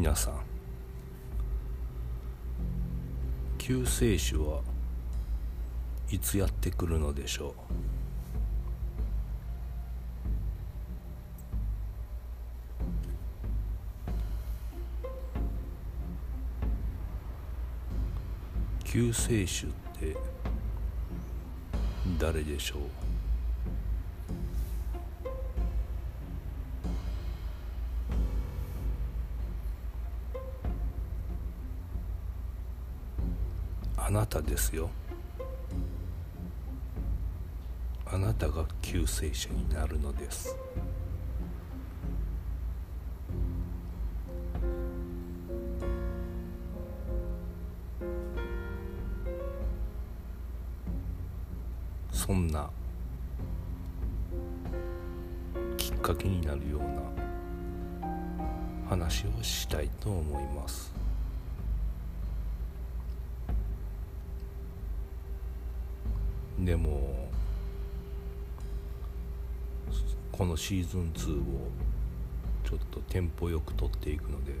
皆さん救世主はいつやってくるのでしょう？救世主って誰でしょう？たですよ。あなたが救世主になるのです。そんなきっかけになるような話をしたいと思います。でもこのシーズン2をちょっとテンポよく取っていくので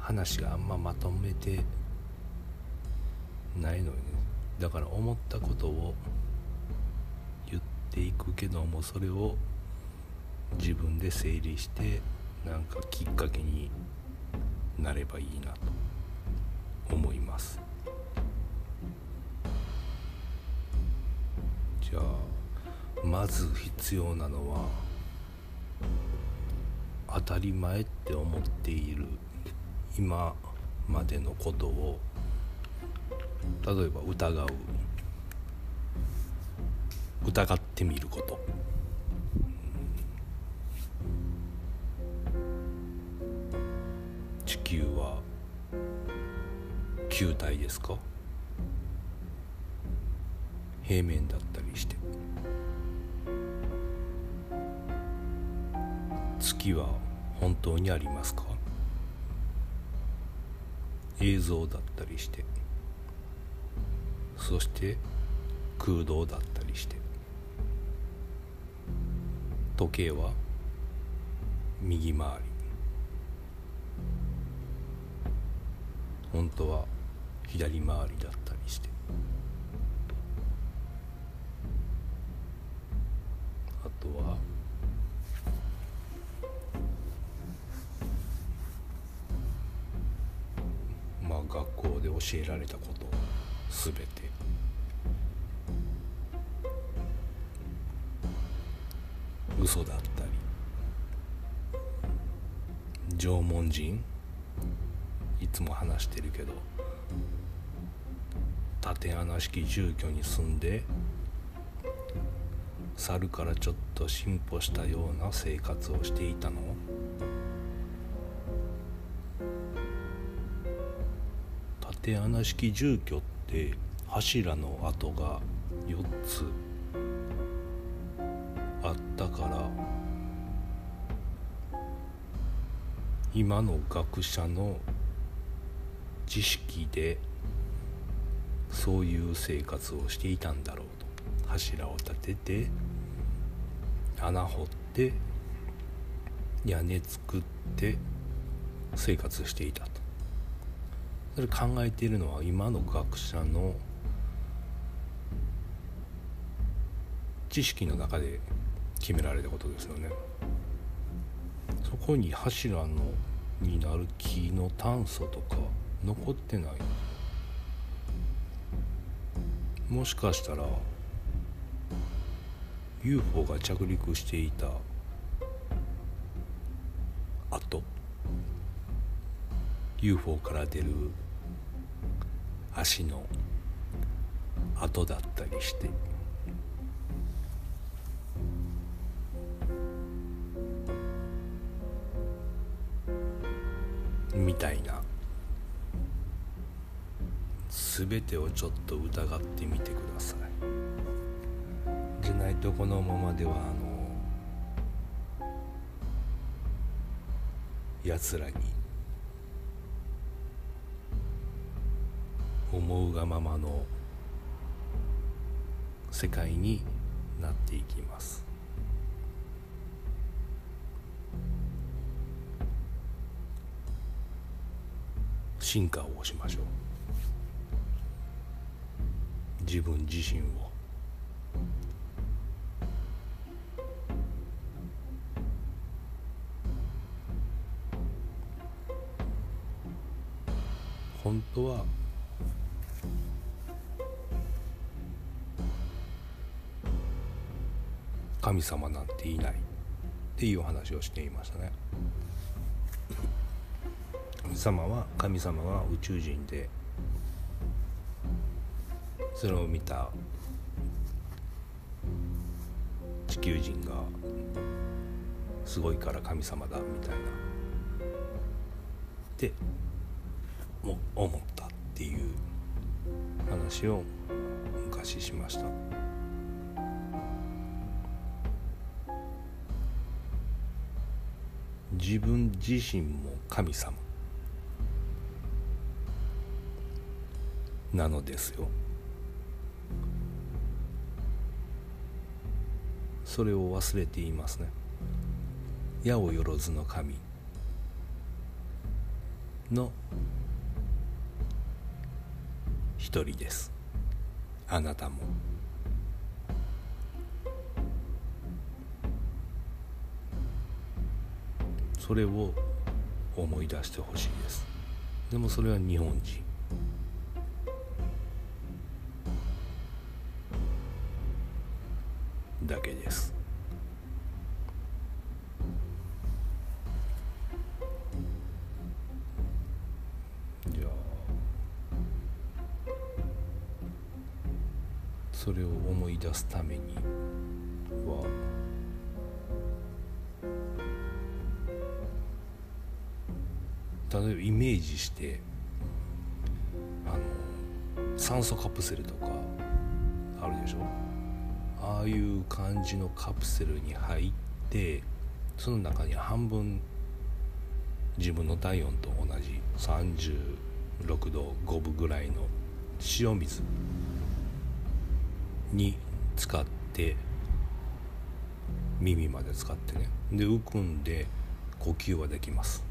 話があんままとめてないのよね。だから思ったことを言っていくけどもそれを自分で整理してなんかきっかけになればいいなと思います。じゃあまず必要なのは当たり前って思っている今までのことを例えば疑う。疑ってみること。地球は球体ですか？平面だった月は本当にありますか？映像だったりして。そして空洞だったりして。時計は右回り。本当は左回りだった。れたこと全て。嘘だったり。縄文人？いつも話してるけど。縦穴式住居に住んで。猿からちょっと進歩したような生活をしていたの？縦穴式住居って柱の跡が4つあったから今の学者の知識でそういう生活をしていたんだろうと。柱を立てて穴掘って屋根作って生活していたそれ考えているのは今の学者の知識の中で決められたことですよね。そこに柱のになる木の炭素とか残ってない。もしかしたら UFO が着陸していた後 UFO から出る足の跡だったりして。みたいな。全てをちょっと疑ってみてください。じゃないとこのままではあのやつらに思うがままの世界になっていきます。進化をしましょう。自分自身を。本当は神様なんていないっていう話をしていましたね。神様は神様は宇宙人でそれを見た地球人がすごいから神様だみたいな。っても思っを昔しました。自分自身も神様。なのですよ。それを忘れていますね。八百万の神の一人です。あなたも。それを思い出してほしいです。でもそれは日本人。だけです。思い出すためには例えばイメージしてあの酸素カプセルとかあるでしょ？ああいう感じのカプセルに入ってその中に半分自分の体温と同じ36度5分ぐらいの塩水に使って耳まで使ってね。で浮くんで呼吸はできます。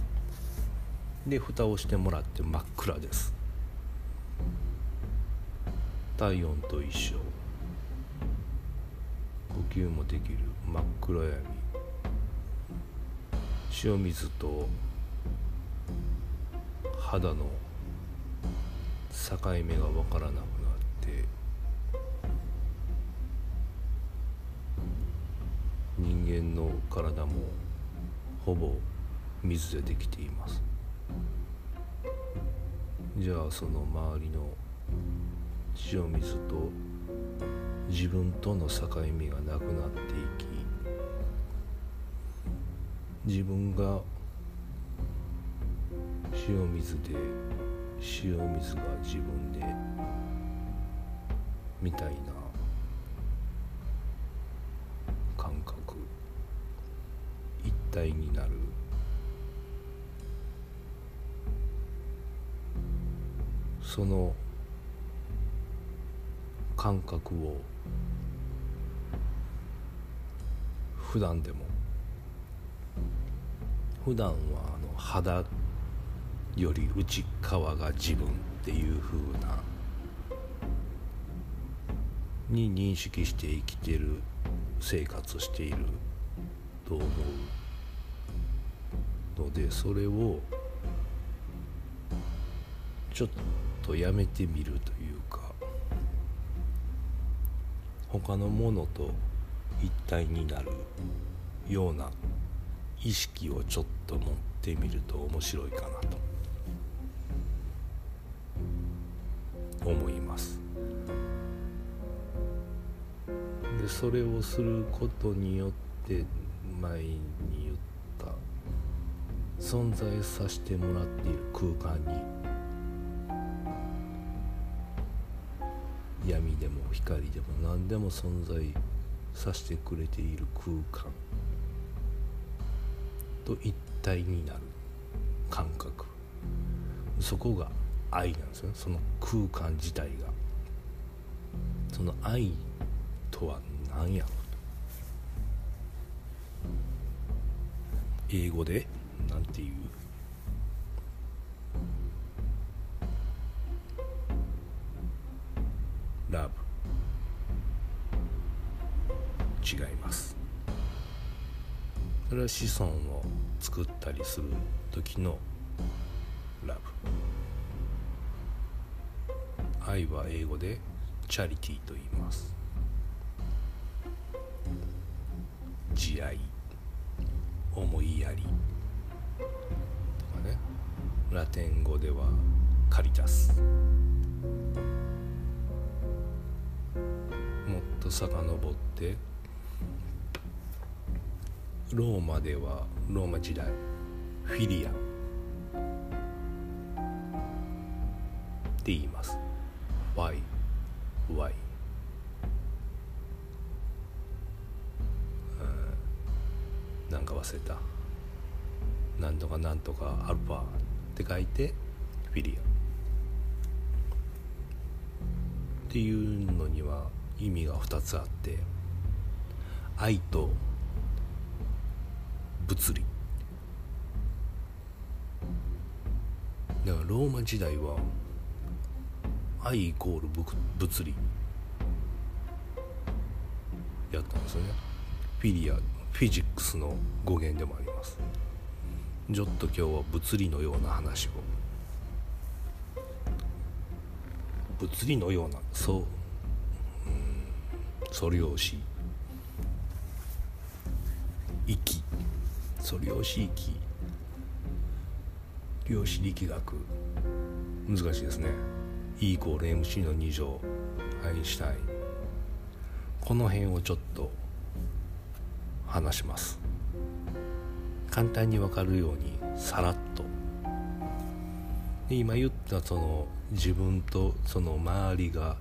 で蓋をしてもらって真っ暗です。体温と一緒。呼吸もできる真っ暗闇。塩水と肌の境目が分からなく間の体もほぼ水でできています。じゃあその周りの塩水と自分との境目がなくなっていき自分が塩水で塩水が自分でみたいな感覚一体になる。その感覚を普段でも。普段はあの肌より内側が自分っていう風な。に認識して生きてる生活していると思う。でそれをちょっとやめてみるというか他のものと一体になるような意識をちょっと持ってみると面白いかなと思います。でそれをすることによって前に言った存在させてもらっている空間に闇でも光でも何でも存在させてくれている空間と一体になる感覚。そこが愛なんですよね。その空間自体が。その愛とは何やろ英語でなんていう。ラブ。違います。それは子孫を作ったりする時のラブ。愛は英語でチャリティと言います。慈愛思いやり。ラテン語ではカリタス。もっと遡ってローマではローマ時代フィリア。って言います。Y Y なんか忘れた。なんとかなんとかアルファ。って書いてフィリア。っていうのには意味が2つあって愛と物理。だからローマ時代は愛イコール物理。やったんですよね。フィリアフィジックスの語源でもあります。ちょっと今日は物理のような話を物理のようなそう、うん、素量子息素量子域量子力学難しいですね E イコール MC の2乗アインシュタインこの辺をちょっと話します簡単に分かるようにさらっと。で今言ったその自分とその周りが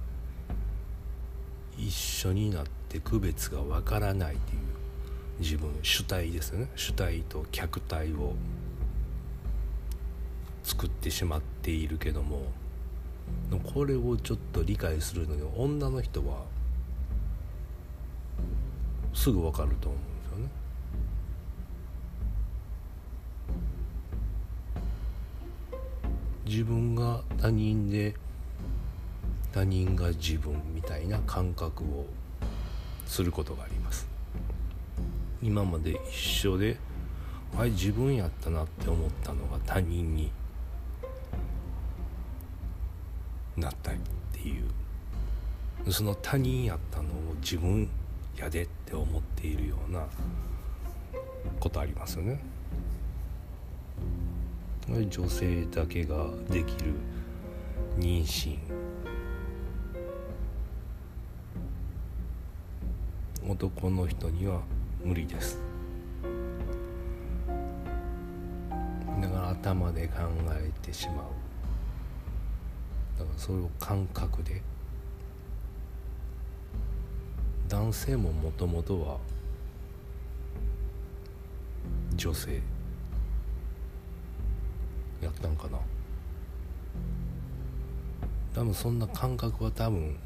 一緒になって区別が分からないという自分主体ですね。主体と客体を作ってしまっているけどもこれをちょっと理解するのに女の人はすぐ分かると思う。自分が他人で他人が自分みたいな感覚をすることがあります今まで一緒であれ自分やったなって思ったのが他人になったっていうその他人やったのを自分やでって思っているようなことありますよね。女性だけができる妊娠。男の人には無理です。だから頭で考えてしまう。だからそれを感覚で。男性ももともとは女性。やったんかな。多分そんな感覚は多分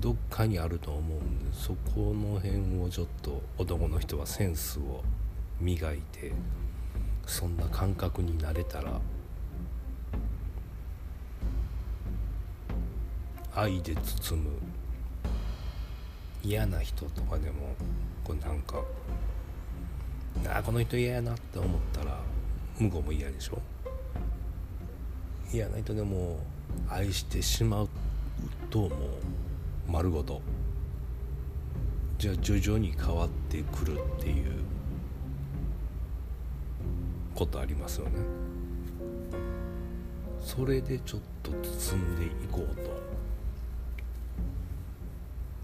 どっかにあると思うんでそこの辺をちょっと男の人はセンスを磨いてそんな感覚になれたら愛で包む嫌な人とかでもこうなんかあこの人嫌やなって思ったら向こうも嫌でしょ？嫌な人でも愛してしまうともう。丸ごと。じゃあ徐々に変わってくるっていうことありますよね。それでちょっと包んでいこうと。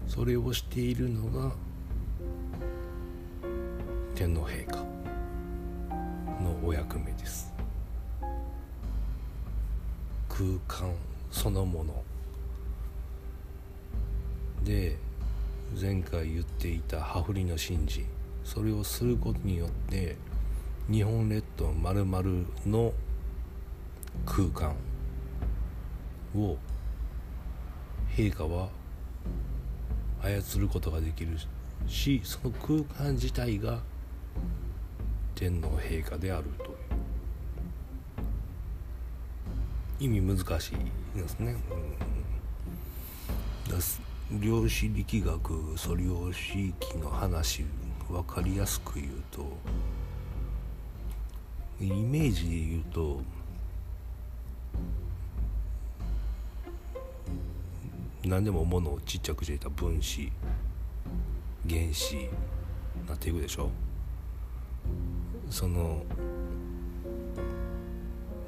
それをしているのが天皇陛下のお役目です。空間そのもの。で前回言っていた羽振りの神事。それをすることによって日本列島まるの空間を陛下は操ることができるしその空間自体が天皇陛下であるという。意味難しいですね。うん、量子力学素量子域の話分かりやすく言うとイメージで言うと何でもものをちっちゃくしていた分子原子なっていくでしょその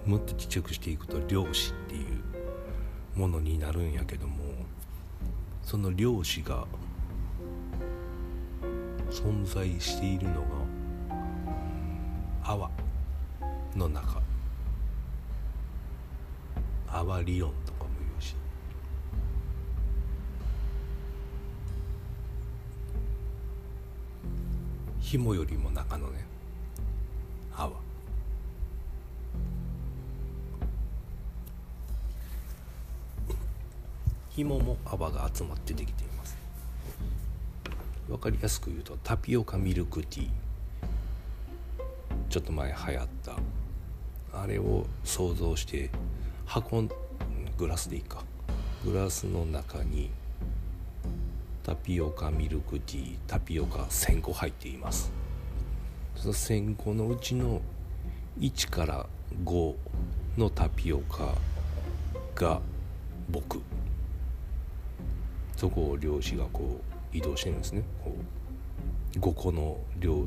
もっとちっちゃくしていくと量子っていうものになるんやけどもその量子が存在しているのが泡の中。泡理論とかも言うし。紐よりも中のね。紐も泡が集まってできています。分かりやすく言うとタピオカミルクティー。ちょっと前流行った。あれを想像して箱グラスでいいか。グラスの中にタピオカミルクティータピオカ1000個入っています。その1000個のうちの1から5のタピオカが僕。そこを漁師がこう移動してるんですね。こう5個の量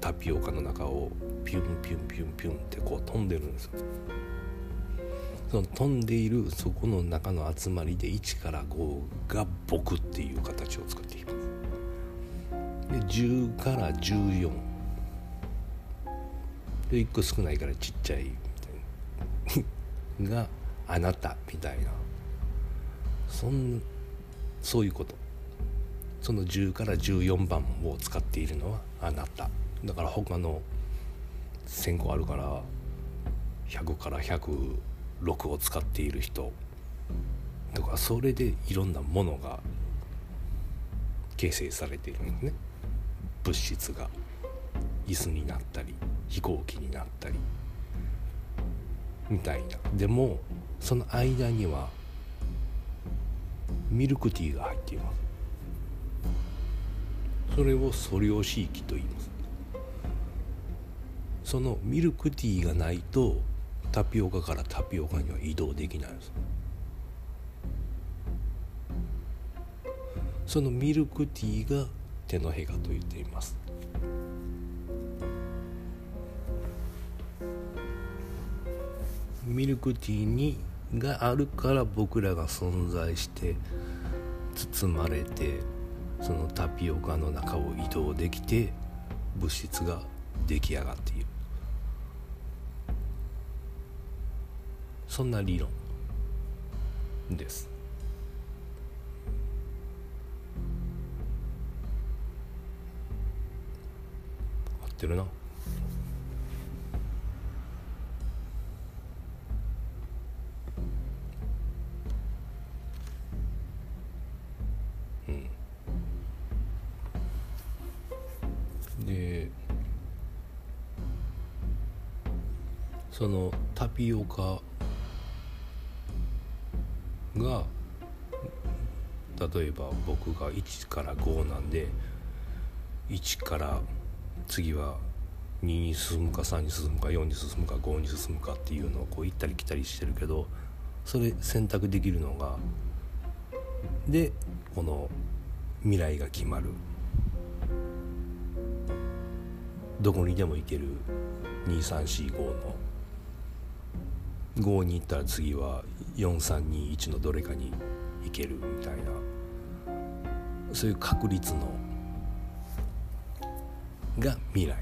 タピオカの中をピュンピュンピュンピュンってこう飛んでるんですよ。その飛んでいるそこの中の集まりで1から5が僕っていう形を作っています。で10から14で1個少ないからちっちゃいみたいな。があなたみたいな。そんそういうこと。その10から14番を使っているのはあなた。だから他の1000個あるから100から106を使っている人。だからそれでいろんなものが形成されているんですね。物質が。椅子になったり飛行機になったり。みたいな。でもその間にはミルクティーが入っています。それを素量子域と言います。そのミルクティーがないとタピオカからタピオカには移動できないんです。そのミルクティーが手のへがと言っています。ミルクティーにがあるから僕らが存在して包まれてそのタピオカの中を移動できて物質が出来上がっている。そんな理論です。合ってるな。そのタピオカが例えば僕が1から5なんで1から次は2に進むか3に進むか4に進むか5に進むかっていうのをこう行ったり来たりしてるけどそれ選択できるのがでこの未来が決まる。どこにでも行ける2345の5に行ったら次は4321のどれかに行けるみたいなそういう確率のが未来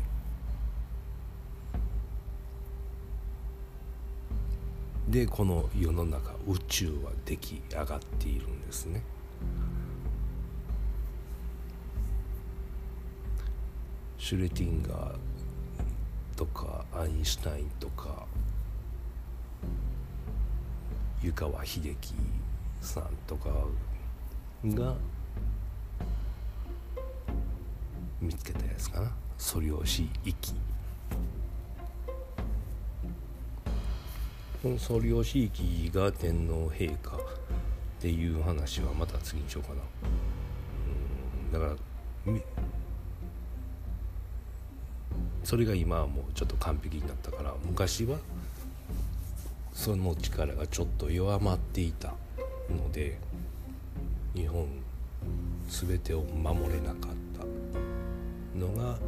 でこの世の中宇宙は出来上がっているんですね。シュレティンガーとかアインシュタインとか湯川秀樹さんとかが見つけたやつかな。素量子域この素量子域が天皇陛下っていう話はまた次にしようかな。うんだからそれが今はもうちょっと完璧になったから昔はその力がちょっと弱まっていたので日本全てを守れなかったのが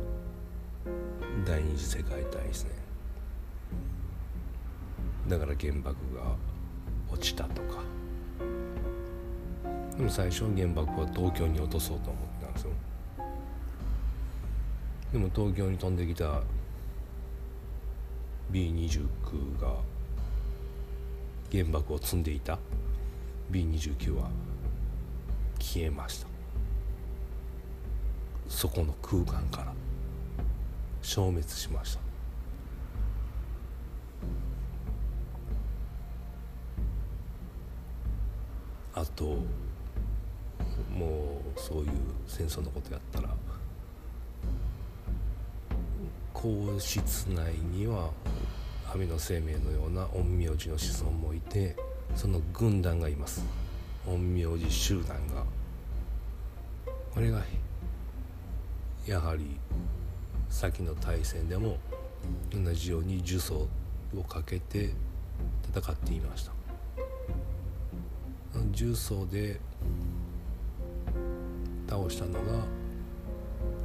第二次世界大戦。だから原爆が落ちたとか。でも最初原爆は東京に落とそうと思ってたんですよ。でも東京に飛んできた B29 が原爆を積んでいた。B29 は消えました。そこの空間から消滅しました。あともうそういう戦争のことやったら皇室内には阿弥陀生命のような陰陽師の子孫もいてその軍団がいます。陰陽師集団が。これがやはり先の大戦でも同じように呪詛をかけて戦っていました。重曹で倒したのが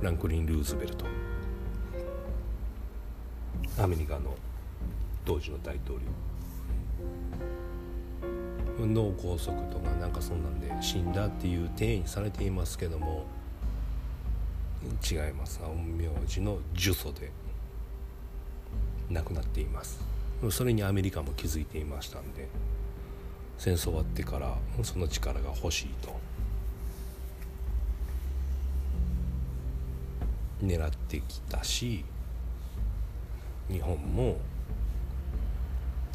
ランクリン・ルーズベルト。アメリカの当時の大統領。脳梗塞とかなんかそんなんで死んだっていう定義されていますけども違います。陰陽師の呪詛で亡くなっています。それにアメリカも気づいていましたんで戦争終わってからその力が欲しいと狙ってきたし日本も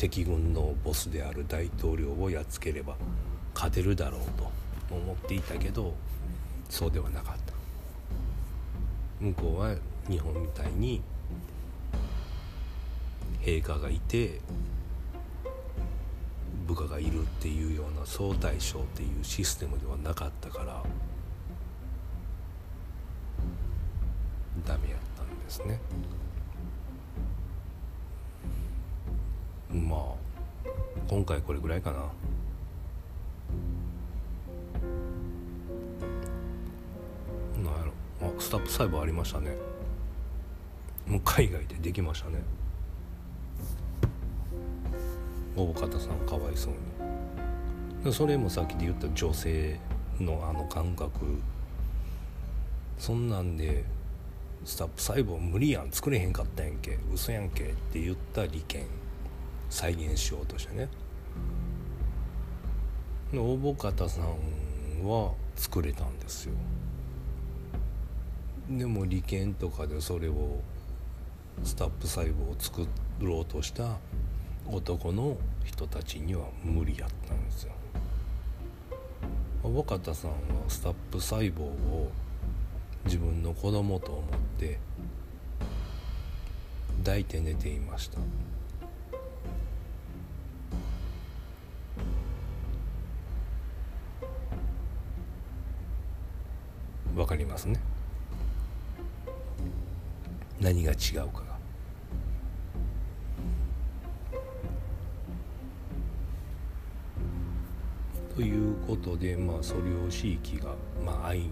敵軍のボスである大統領をやっつければ勝てるだろうと思っていたけどそうではなかった。向こうは日本みたいに陛下がいて部下がいるっていうような総大将っていうシステムではなかったからダメやったんですね。まあ今回これぐらいかな。なんやろ。あスタップ細胞ありましたね。もう海外でできましたね。大方さんかわいそうに。それもさっきで言った女性のあの感覚。そんなんでスタップ細胞無理やん。作れへんかったやんけ。嘘やんけって言った利権。再現しようとしてね。で大保方さんは作れたんですよ。でも利権とかでそれをスタップ細胞を作ろうとした男の人たちには無理やったんですよ。若田さんはスタップ細胞を自分の子供と思って抱いて寝ていました。ますね。何が違うかが。ということでまあ素量子域が、まあ、愛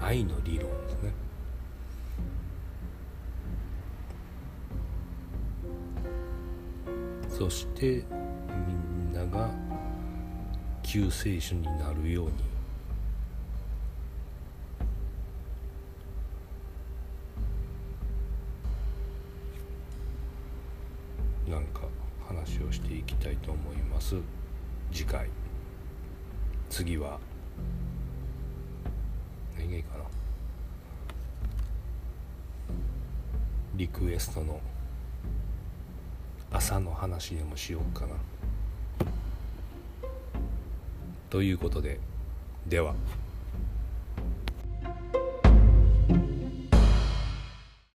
愛の理論ですね。そしてみんなが救世主になるように話をしていきたいと思います。次回。次は。何がいいかな。リクエストの。朝の話でもしようかな。ということで。では。